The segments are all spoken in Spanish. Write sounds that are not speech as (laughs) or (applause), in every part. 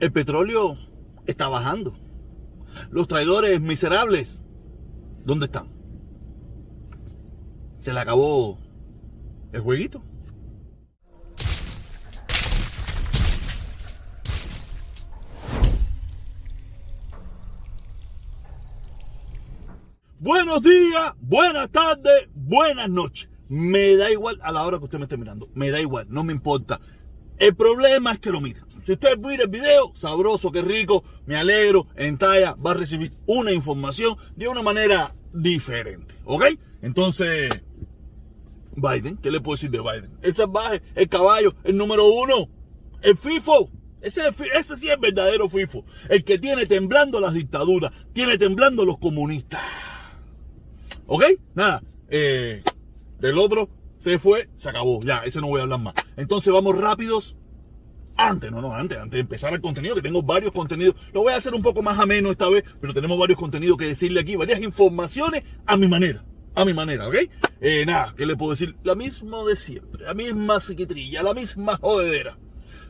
El petróleo está bajando. Los traidores miserables, ¿dónde están? Se le acabó el jueguito. Buenos días, buenas tardes, buenas noches. Me da igual a la hora que usted me esté mirando. Me da igual, no me importa. El problema es que lo mire. Si usted mira el video, sabroso, qué rico, me alegro, en talla, va a recibir una información de una manera diferente. ¿Ok? Entonces, Biden, ¿qué le puedo decir de Biden? El salvaje, el caballo, el número uno, el FIFO. Ese, ese sí es verdadero FIFO. El que tiene temblando las dictaduras, tiene temblando los comunistas. ¿Ok? Nada. Eh, del otro se fue, se acabó. Ya, ese no voy a hablar más. Entonces vamos rápidos. Antes, no, no, antes, antes de empezar el contenido, que tengo varios contenidos. Lo voy a hacer un poco más ameno esta vez, pero tenemos varios contenidos que decirle aquí, varias informaciones a mi manera. A mi manera, ¿ok? Eh, nada, ¿qué le puedo decir? La misma de siempre, la misma psiquitrilla, la misma jodedera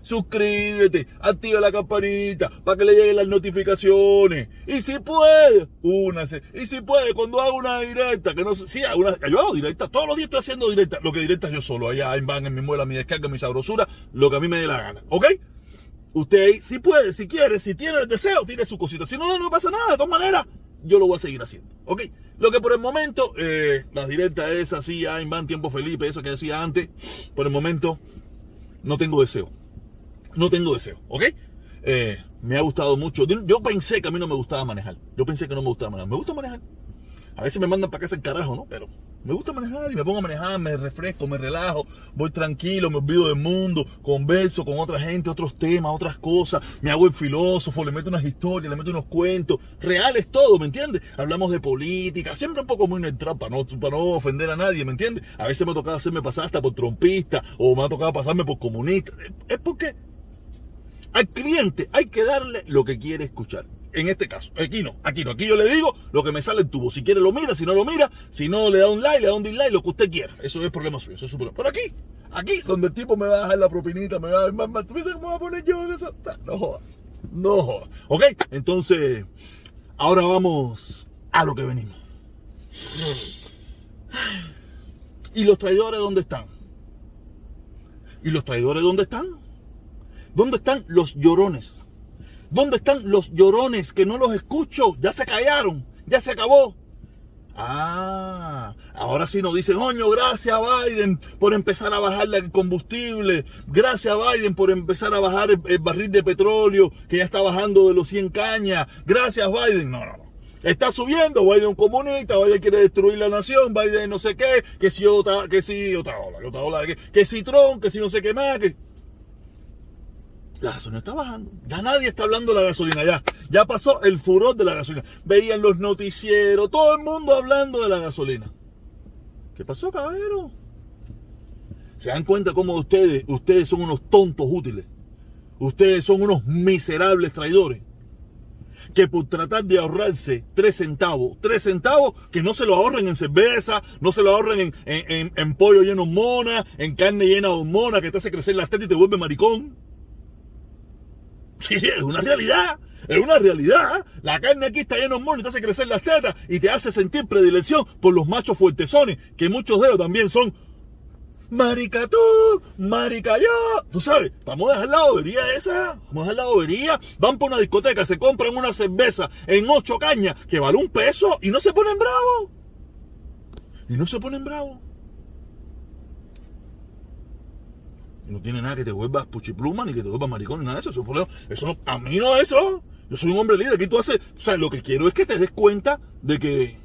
suscríbete, activa la campanita para que le lleguen las notificaciones. Y si puede, únase. Y si puede, cuando haga una directa, que no sé, sí, una, yo hago directa, todos los días estoy haciendo directa, lo que directa yo solo, allá en van, en mi muela, mi descarga, mi sabrosura, lo que a mí me dé la gana, ¿ok? Usted ahí, si puede, si quiere, si tiene el deseo, tiene su cosita. Si no, no pasa nada, de todas maneras, yo lo voy a seguir haciendo, ¿ok? Lo que por el momento, eh, las directas es así, en van, tiempo Felipe, eso que decía antes, por el momento, no tengo deseo no tengo deseo, ¿ok? Eh, me ha gustado mucho. Yo pensé que a mí no me gustaba manejar. Yo pensé que no me gustaba manejar. Me gusta manejar. A veces me mandan para casa el carajo, ¿no? Pero me gusta manejar y me pongo a manejar, me refresco, me relajo, voy tranquilo, me olvido del mundo, converso con otra gente, otros temas, otras cosas, me hago el filósofo, le meto unas historias, le meto unos cuentos, reales todo, ¿me entiendes? Hablamos de política, siempre un poco muy neutral para no, ofender a nadie, ¿me entiendes? A veces me ha tocado hacerme pasar hasta por trompista o me ha tocado pasarme por comunista. Es porque al cliente hay que darle lo que quiere escuchar. En este caso, aquí no, aquí no, aquí yo le digo lo que me sale en tubo. Si quiere lo mira, si no lo mira, si no le da un like, le da un dislike, lo que usted quiera. Eso es problema suyo, eso es su problema. Pero aquí, aquí, donde el tipo me va a dejar la propinita, me va a dar más, ¿tú piensas cómo voy a poner yo en eso? No joda, no joda. ¿Ok? Entonces, ahora vamos a lo que venimos. ¿Y los traidores dónde están? ¿Y los traidores dónde están? ¿Dónde están los llorones? ¿Dónde están los llorones que no los escucho? Ya se callaron, ya se acabó. Ah, ahora sí nos dicen, oño, gracias Biden por empezar a bajar el combustible, gracias Biden por empezar a bajar el, barril de petróleo que ya está bajando de los 100 cañas, gracias Biden. No, no, no. Está subiendo, Biden comunista, Biden quiere destruir la nación, Biden no sé qué, que si otra, que si otra ola, que otra que si Trump, que si no sé qué más, que la gasolina está bajando. Ya nadie está hablando de la gasolina. Ya, ya pasó el furor de la gasolina. Veían los noticieros, todo el mundo hablando de la gasolina. ¿Qué pasó, caballero? ¿Se dan cuenta cómo ustedes, ustedes son unos tontos útiles? Ustedes son unos miserables traidores. Que por tratar de ahorrarse tres centavos, tres centavos que no se lo ahorren en cerveza, no se lo ahorren en, en, pollo lleno de mona, en carne llena de hormona que te hace crecer la teta y te vuelve maricón Sí, es una realidad. Es una realidad. La carne aquí está llena de hormonas, te hace crecer las tetas y te hace sentir predilección por los machos fuertesones, que muchos de ellos también son marica tú, marica yo. Tú sabes, vamos a dejar la bobería esa. Vamos a dejar la bobería. Van por una discoteca, se compran una cerveza en ocho cañas que vale un peso y no se ponen bravos. Y no se ponen bravos. No tiene nada que te vuelvas puchipluma ni que te vuelvas maricón ni nada de eso. Eso, no, a mí no es eso. Yo soy un hombre libre. Aquí tú haces. O sea, lo que quiero es que te des cuenta de que.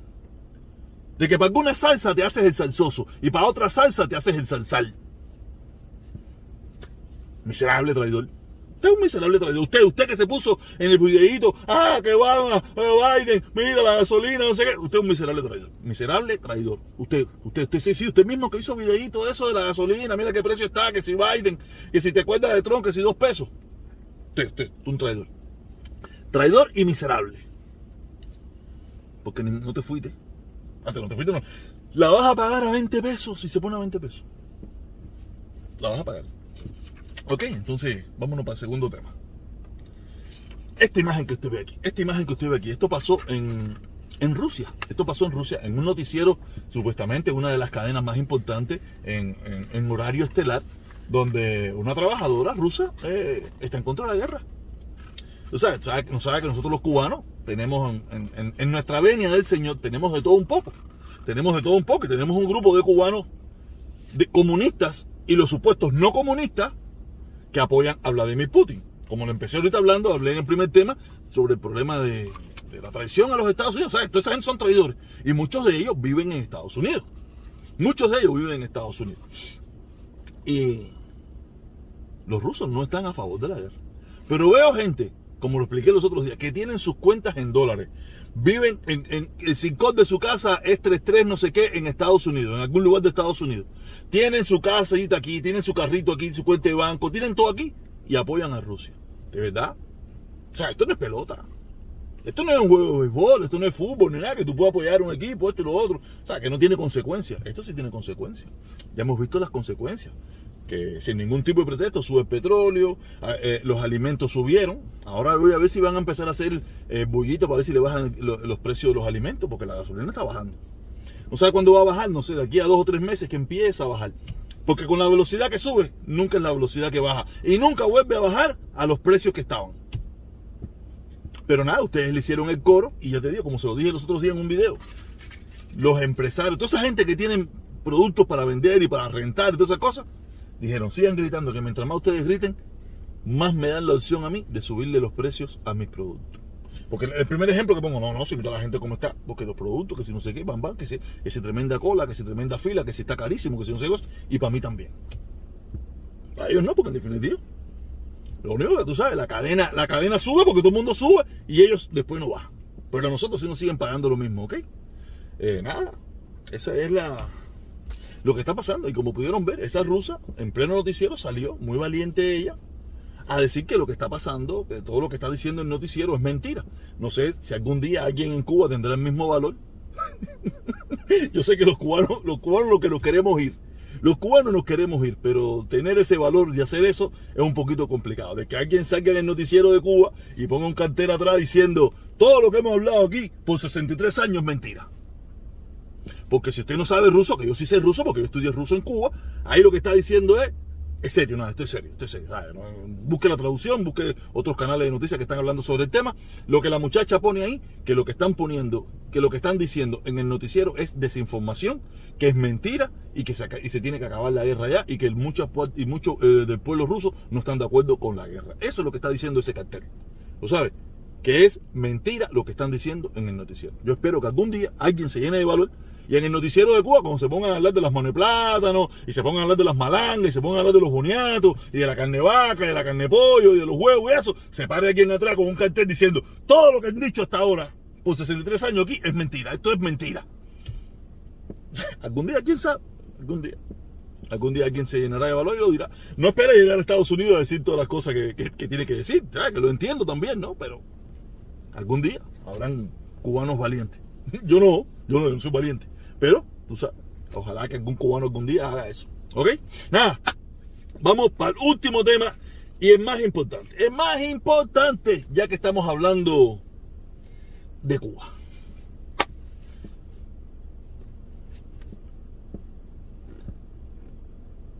De que para alguna salsa te haces el salsoso y para otra salsa te haces el salsal. Miserable traidor. Usted es un miserable traidor. Usted, usted que se puso en el videíto, ah, que va, Biden, mira la gasolina, no sé qué. Usted es un miserable traidor. Miserable traidor. Usted, usted, usted, sí, sí, usted mismo que hizo videíto de eso de la gasolina, mira qué precio está, que si Biden, que si te acuerdas de Trump, que si dos pesos. Usted, usted, un traidor. Traidor y miserable. Porque no te fuiste. Antes no te fuiste, no. La vas a pagar a 20 pesos si se pone a 20 pesos. La vas a pagar. Ok, entonces vámonos para el segundo tema. esta imagen que usted ve aquí, esta imagen que usted ve aquí, esto pasó en, en Rusia. Esto pasó en Rusia, en un noticiero, supuestamente una de las cadenas más importantes en, en, horario estelar, donde una trabajadora rusa eh, está en contra de la guerra. O sea, no sabe que nosotros los cubanos tenemos en, en, nuestra venia del Señor, tenemos de todo un poco. Tenemos de todo un poco y tenemos un grupo de cubanos de comunistas y los supuestos no comunistas que apoyan a Vladimir Putin. Como lo empecé ahorita hablando, hablé en el primer tema sobre el problema de, la traición a los Estados Unidos. ¿sabes? Toda esa gente son traidores. Y muchos de ellos viven en Estados Unidos. Muchos de ellos viven en Estados Unidos. Y los rusos no están a favor de la guerra. Pero veo gente, como lo expliqué los otros días, que tienen sus cuentas en dólares. Viven en, el CINCOD de su casa es 33 no sé qué en Estados Unidos, en algún lugar de Estados Unidos. Tienen su casa aquí, tienen su carrito aquí, su cuenta de banco, tienen todo aquí y apoyan a Rusia. ¿De verdad? O sea, esto no es pelota. Esto no es un juego de béisbol, esto no es fútbol, ni nada, que tú puedas apoyar un equipo, esto y lo otro. O sea, que no tiene consecuencias. Esto sí tiene consecuencias. Ya hemos visto las consecuencias. Que sin ningún tipo de pretexto sube el petróleo, eh, los alimentos subieron. Ahora voy a ver si van a empezar a hacer eh, para ver si le bajan los precios de los alimentos, porque la gasolina está bajando. No sabe cuándo va a bajar, no sé, de aquí a dos o tres meses que empieza a bajar. Porque con la velocidad que sube, nunca es la velocidad que baja. Y nunca vuelve a bajar a los precios que estaban. Pero nada, ustedes le hicieron el coro y ya te digo, como se lo dije los otros días en un video, los empresarios, toda esa gente que tienen productos para vender y para rentar y todas esas cosas, dijeron, sigan gritando, que mientras más ustedes griten, más me dan la opción a mí de subirle los precios a mis productos. Porque el primer ejemplo que pongo, no, no, si mira la gente cómo está, porque los productos, que si no sé qué, van, van, que si, que tremenda cola, que si tremenda fila, que si está carísimo, que si no sé qué, y para mí también. Para ellos no, porque en definitiva, lo único que tú sabes, la cadena, la cadena sube porque todo el mundo sube y ellos después no bajan. Pero nosotros sí nos siguen pagando lo mismo, ¿ok? Eh, nada, esa es la lo que está pasando. Y como pudieron ver, esa rusa en pleno noticiero salió, muy valiente ella, a decir que lo que está pasando, que todo lo que está diciendo el noticiero es mentira. No sé si algún día alguien en Cuba tendrá el mismo valor. (laughs) Yo sé que los cubanos, los cubanos lo que nos queremos ir los cubanos nos queremos ir, pero tener ese valor de hacer eso es un poquito complicado. De que alguien salga en el noticiero de Cuba y ponga un cartel atrás diciendo todo lo que hemos hablado aquí por 63 años es mentira. Porque si usted no sabe ruso, que yo sí sé ruso porque yo estudié ruso en Cuba, ahí lo que está diciendo es es serio, nada, estoy serio, estoy serio. Busque la traducción, busque otros canales de noticias que están hablando sobre el tema. Lo que la muchacha pone ahí, que lo que están poniendo, que lo que están diciendo en el noticiero es desinformación, que es mentira y que se, y se tiene que acabar la guerra ya y que muchos mucho, eh, del pueblo ruso no están de acuerdo con la guerra. Eso es lo que está diciendo ese cartel. ¿Lo sabe? Que es mentira lo que están diciendo en el noticiero. Yo espero que algún día alguien se llene de valor y en el noticiero de Cuba, cuando se pongan a hablar de las manos y se pongan a hablar de las malangas, y se pongan a hablar de los boniatos, y de la carne vaca, y de la carne pollo, y de los huevos y eso, se pare alguien atrás con un cartel diciendo, todo lo que han dicho hasta ahora, por 63 años aquí, es mentira, esto es mentira. (laughs) Algún día, quién sabe, algún día. Algún día alguien se llenará de valor y lo dirá. No espera llegar a Estados Unidos a decir todas las cosas que, tiene que decir, que lo entiendo también, ¿no? Pero algún día habrán cubanos valientes. (laughs) Yo no, yo no, soy valiente. Pero, tú sabes, ojalá que algún cubano algún día haga eso. ¿Ok? Nada, vamos para el último tema y el más importante. Es más importante, ya que estamos hablando de Cuba.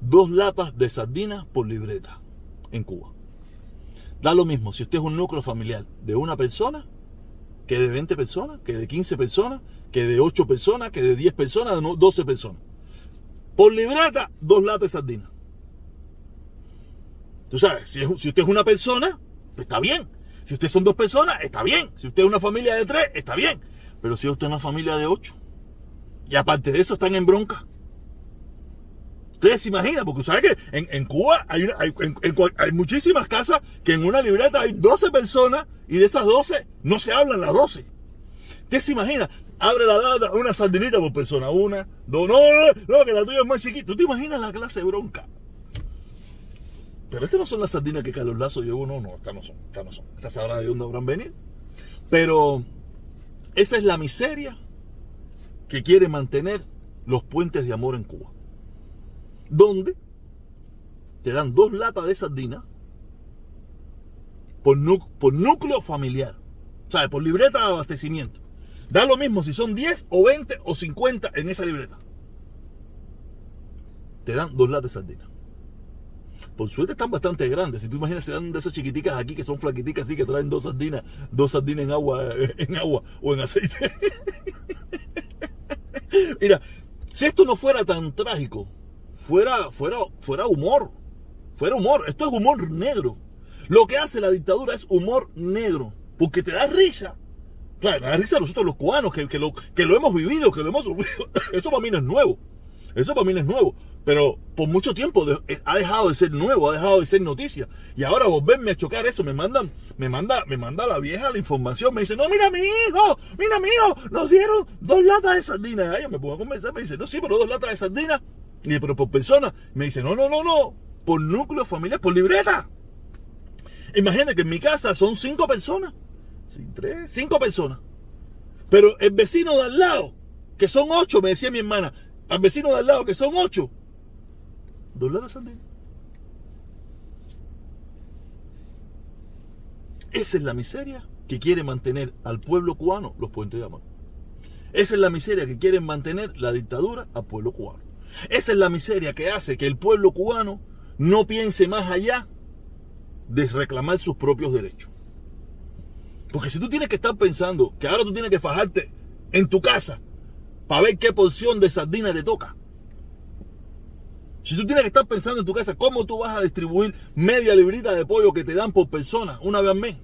Dos latas de sardinas por libreta en Cuba. Da lo mismo si usted es un núcleo familiar de una persona que de 20 personas, que de 15 personas, que de 8 personas, que de 10 personas, de 12 personas. Por libreta, dos latas de sardinas. Tú sabes, si, usted es una persona, pues está bien. Si usted son dos personas, está bien. Si usted es una familia de tres, está bien. Pero si usted es una familia de ocho, y aparte de eso están en bronca. Ustedes se imaginan, porque sabe que en, Cuba hay, muchísimas casas que en una libreta hay 12 personas y de esas 12 no se hablan las 12. Usted se imagina, abre la lata, una sardinita por persona, una, dos, no, no, no, que la tuya es más chiquita. ¿Tú te imaginas la clase bronca? Pero estas no son las sardinas que Carlos Lazo llevó, no, no, estas no son, estas no son. Estas sabrá de dónde habrán venido. Pero esa es la miseria que quiere mantener los puentes de amor en Cuba. Donde te dan dos latas de sardinas por, por núcleo familiar. O sea, por libreta de abastecimiento. Da lo mismo si son 10 o 20 o 50 en esa libreta. Te dan dos latas de sardina. Por suerte están bastante grandes. Si tú imaginas, se dan de esas chiquiticas aquí que son flaquiticas, así que traen dos sardinas, dos sardinas en agua, (laughs) en agua o en aceite. (laughs) Mira, si esto no fuera tan trágico, fuera, fuera, fuera humor. Fuera humor. Esto es humor negro. Lo que hace la dictadura es humor negro. Porque te da risa. Claro, te da risa a nosotros los cubanos que, que, lo, que lo hemos vivido, que lo hemos sufrido. (laughs) Eso para mí no es nuevo. Eso para mí no es nuevo. Pero por mucho tiempo eh, ha dejado de ser nuevo, ha dejado de ser noticia. Y ahora volverme a chocar eso, me mandan, me manda, me manda la vieja la información, me dice, no, mira mi hijo, mira mi hijo, nos dieron dos latas de sardinas. Ay, yo me pongo a conversar, me dice, no, sí, pero dos latas de sardinas. Y pero por persona, me dice, no, no, no, no, por núcleo familiar, por libreta. Imagínate que en mi casa son cinco personas. tres, cinco personas. Pero el vecino de al lado, que son ocho, me decía mi hermana, al vecino de al lado, que son ocho, dos latas de Esa es la miseria que quiere mantener al pueblo cubano los puentes de amor. Esa es la miseria que quieren mantener la dictadura al pueblo cubano. Esa es la miseria que hace que el pueblo cubano no piense más allá de reclamar sus propios derechos. Porque si tú tienes que estar pensando que ahora tú tienes que fajarte en tu casa para ver qué porción de sardina te toca, si tú tienes que estar pensando en tu casa cómo tú vas a distribuir media librita de pollo que te dan por persona una vez al mes,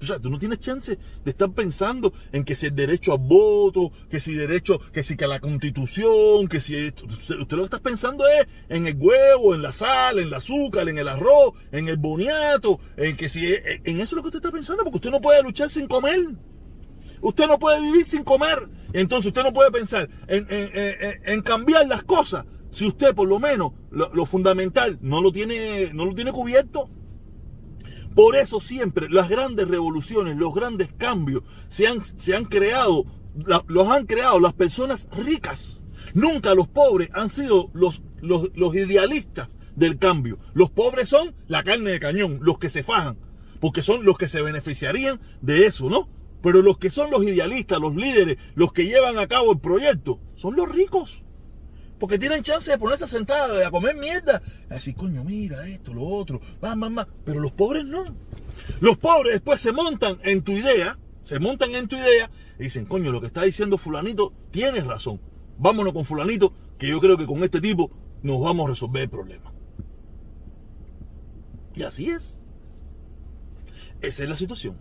o sea, tú no tienes chance de estar pensando en que si el derecho al voto, que si derecho, que si que la constitución, que si usted, lo que está pensando es en el huevo, en la sal, en el azúcar, en el arroz, en el boniato, en que si en eso es lo que usted está pensando, porque usted no puede luchar sin comer. Usted no puede vivir sin comer. Entonces usted no puede pensar en cambiar las cosas si usted por lo menos lo, fundamental no lo tiene, no lo tiene cubierto. Por eso siempre las grandes revoluciones, los grandes cambios se han, se han creado, los han creado las personas ricas. Nunca los pobres han sido los, los, los idealistas del cambio. Los pobres son la carne de cañón, los que se fajan, porque son los que se beneficiarían de eso, ¿no? Pero los que son los idealistas, los líderes, los que llevan a cabo el proyecto, son los ricos. Porque tienen chance de ponerse a a comer mierda. A decir, coño, mira esto, lo otro, va, va, va. Pero los pobres no. Los pobres después se montan en tu idea, se montan en tu idea y dicen, coño, lo que está diciendo fulanito, tienes razón. Vámonos con fulanito, que yo creo que con este tipo nos vamos a resolver el problema. Y así es. Esa es la situación.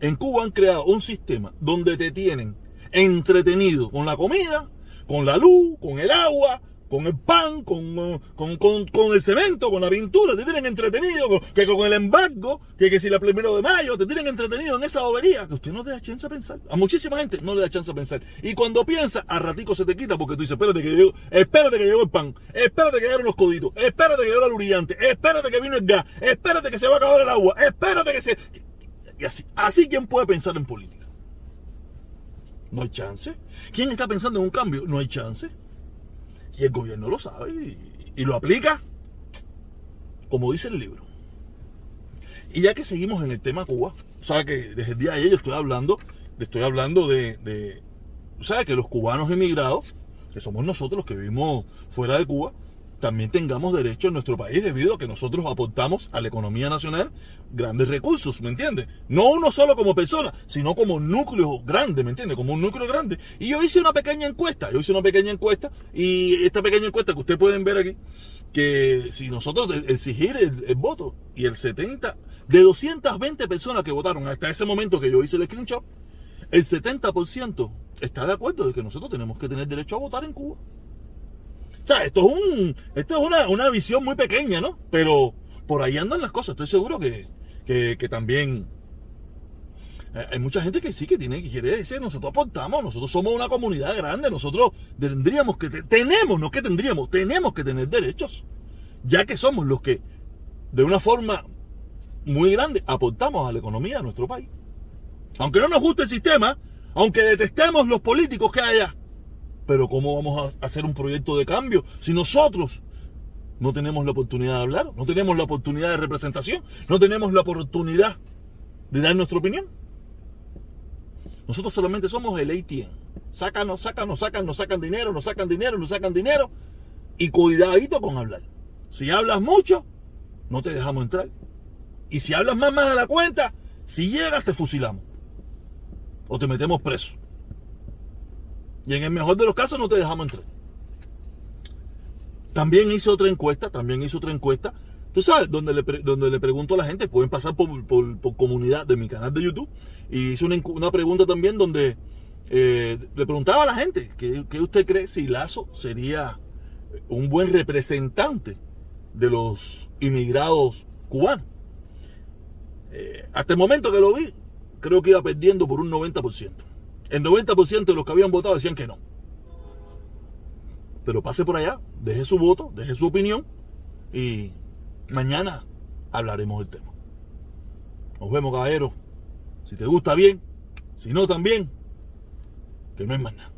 En Cuba han creado un sistema donde te tienen entretenido con la comida con la luz, con el agua, con el pan, con, con, el cemento, con la pintura, te tienen entretenido, que con el embargo, que, que si la primero de mayo, te tienen entretenido en esa bobería, que usted no le da chance a pensar. A muchísima gente no le da chance a pensar. Y cuando piensa, a ratico se te quita porque tú dices, espérate que llegó, espérate que llegó el pan, espérate que llegaron los coditos, espérate que llegó la lurillante, espérate que vino el gas, espérate que se va a acabar el agua, espérate que se... Y así, así quien puede pensar en política. No hay chance. ¿Quién está pensando en un cambio? No hay chance. Y el gobierno lo sabe y, lo aplica como dice el libro. Y ya que seguimos en el tema Cuba, sabes que desde el día de ayer yo estoy hablando, estoy hablando de, de ¿sabes? Que los cubanos emigrados, que somos nosotros los que vivimos fuera de Cuba, también tengamos derecho en nuestro país debido a que nosotros aportamos a la economía nacional grandes recursos, ¿me entiendes? No uno solo como persona, sino como núcleo grande, ¿me entiendes? Como un núcleo grande. Y yo hice una pequeña encuesta, yo hice una pequeña encuesta y esta pequeña encuesta que ustedes pueden ver aquí, que si nosotros exigir el, voto y el 70, de 220 personas que votaron hasta ese momento que yo hice el screenshot, el 70% está de acuerdo de que nosotros tenemos que tener derecho a votar en Cuba. Sea, esto es, una, una visión muy pequeña, ¿no? Pero por ahí andan las cosas. Estoy seguro que, que, también eh, hay mucha gente que sí que tiene que quiere decir, nosotros aportamos, nosotros somos una comunidad grande, nosotros tendríamos que, tenemos, no que tendríamos, tenemos que tener derechos, ya que somos los que de una forma muy grande aportamos a la economía de nuestro país. Aunque no nos guste el sistema, aunque detestemos los políticos que haya, pero ¿cómo vamos a hacer un proyecto de cambio si nosotros no tenemos la oportunidad de hablar, no tenemos la oportunidad de representación, no tenemos la oportunidad de dar nuestra opinión. Nosotros solamente somos el ATM. Sacan, nos sacan, nos sacan, nos sacan dinero, nos sacan dinero, nos sacan dinero. Y cuidadito con hablar. Si hablas mucho, no te dejamos entrar. Y si hablas más más de la cuenta, si llegas te fusilamos. O te metemos preso. Y en el mejor de los casos no te dejamos entrar. También hice otra encuesta, también hice otra encuesta. Tú sabes, donde le, donde le pregunto a la gente, pueden pasar por, comunidad de mi canal de YouTube. Y hice una, pregunta también donde eh, le preguntaba a la gente, ¿qué, usted cree si Lazo sería un buen representante de los inmigrados cubanos? Eh, hasta el momento que lo vi, creo que iba perdiendo por un 90%. El 90% de los que habían votado decían que no. Pero pase por allá, deje su voto, deje su opinión y mañana hablaremos del tema. Nos vemos, caballero. Si te gusta bien, si no también, que no es más nada.